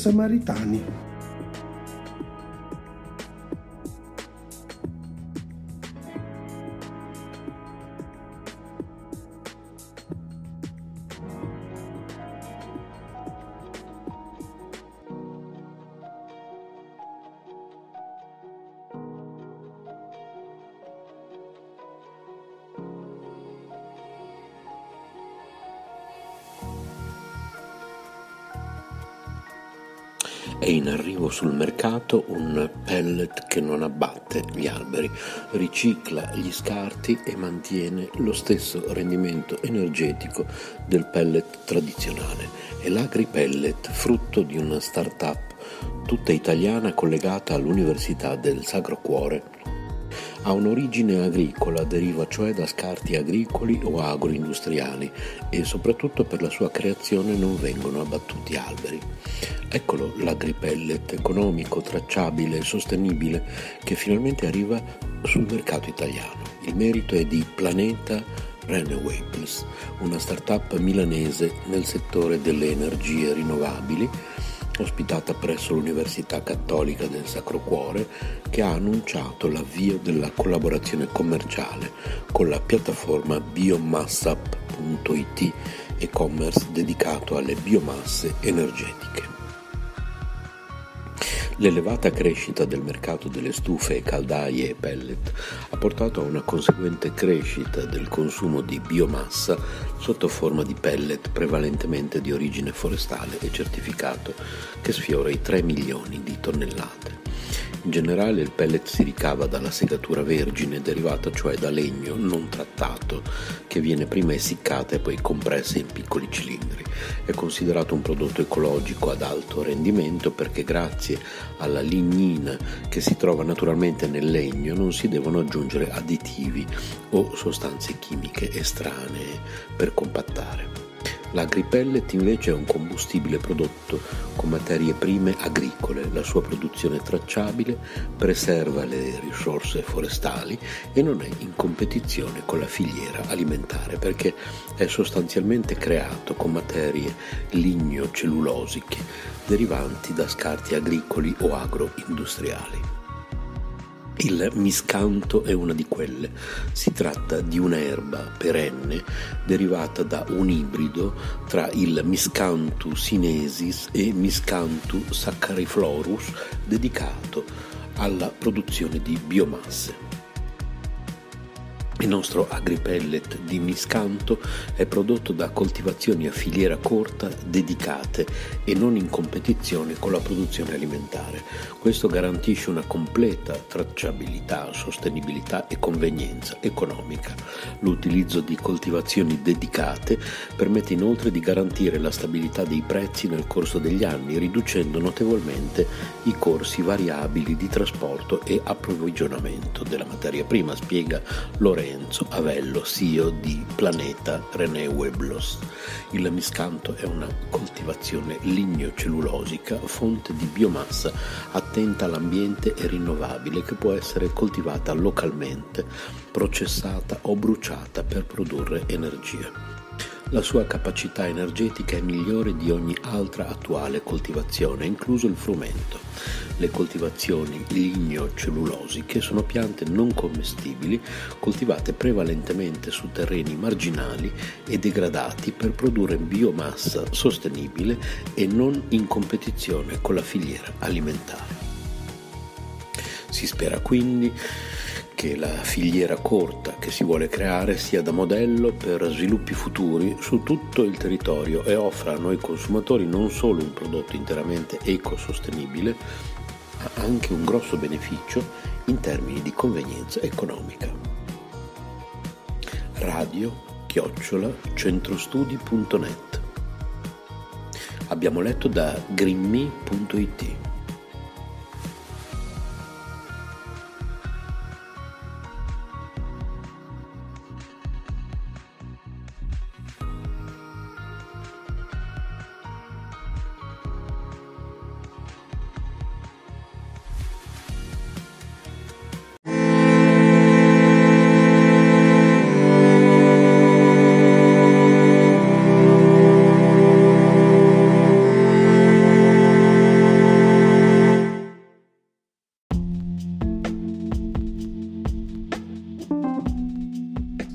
Samaritani. È in arrivo sul mercato un pellet che non abbatte gli alberi, ricicla gli scarti e mantiene lo stesso rendimento energetico del pellet tradizionale. È l'AgriPellet, frutto di una start-up tutta italiana collegata all'Università del Sacro Cuore ha un'origine agricola, deriva cioè da scarti agricoli o agroindustriali e soprattutto per la sua creazione non vengono abbattuti alberi. Eccolo l'agripellet economico, tracciabile e sostenibile che finalmente arriva sul mercato italiano. Il merito è di Planeta Renewables, una start-up milanese nel settore delle energie rinnovabili ospitata presso l'Università Cattolica del Sacro Cuore, che ha annunciato l'avvio della collaborazione commerciale con la piattaforma biomassap.it, e-commerce dedicato alle biomasse energetiche. L'elevata crescita del mercato delle stufe caldaie e pellet ha portato a una conseguente crescita del consumo di biomassa sotto forma di pellet prevalentemente di origine forestale e certificato che sfiora i 3 milioni di tonnellate. In generale il pellet si ricava dalla segatura vergine derivata cioè da legno non trattato che viene prima essiccata e poi compressa in piccoli cilindri. È considerato un prodotto ecologico ad alto rendimento perché grazie alla lignina che si trova naturalmente nel legno non si devono aggiungere additivi o sostanze chimiche estranee per compattare. L'agripellet invece è un combustibile prodotto con materie prime agricole, la sua produzione è tracciabile, preserva le risorse forestali e non è in competizione con la filiera alimentare perché è sostanzialmente creato con materie ligno-cellulosiche derivanti da scarti agricoli o agroindustriali. Il miscanto è una di quelle. Si tratta di un'erba perenne derivata da un ibrido tra il Miscanthus sinesis e Miscanthus saccariflorus dedicato alla produzione di biomasse. Il nostro agripellet di miscanto è prodotto da coltivazioni a filiera corta dedicate e non in competizione con la produzione alimentare. Questo garantisce una completa tracciabilità, sostenibilità e convenienza economica. L'utilizzo di coltivazioni dedicate permette inoltre di garantire la stabilità dei prezzi nel corso degli anni, riducendo notevolmente i corsi variabili di trasporto e approvvigionamento della materia prima, spiega Lorenzo Lorenzo Avello, CEO di Planeta Renewables. Il miscanto è una coltivazione ligno-cellulosica, fonte di biomassa attenta all'ambiente e rinnovabile che può essere coltivata localmente, processata o bruciata per produrre energia. La sua capacità energetica è migliore di ogni altra attuale coltivazione, incluso il frumento. Le coltivazioni ligno-cellulosiche sono piante non commestibili coltivate prevalentemente su terreni marginali e degradati per produrre biomassa sostenibile e non in competizione con la filiera alimentare. Si spera quindi che la filiera corta che si vuole creare sia da modello per sviluppi futuri su tutto il territorio e offra a noi consumatori non solo un prodotto interamente ecosostenibile, ma anche un grosso beneficio in termini di convenienza economica. Radio chiocciola centrostudi.net Abbiamo letto da grimmy.it.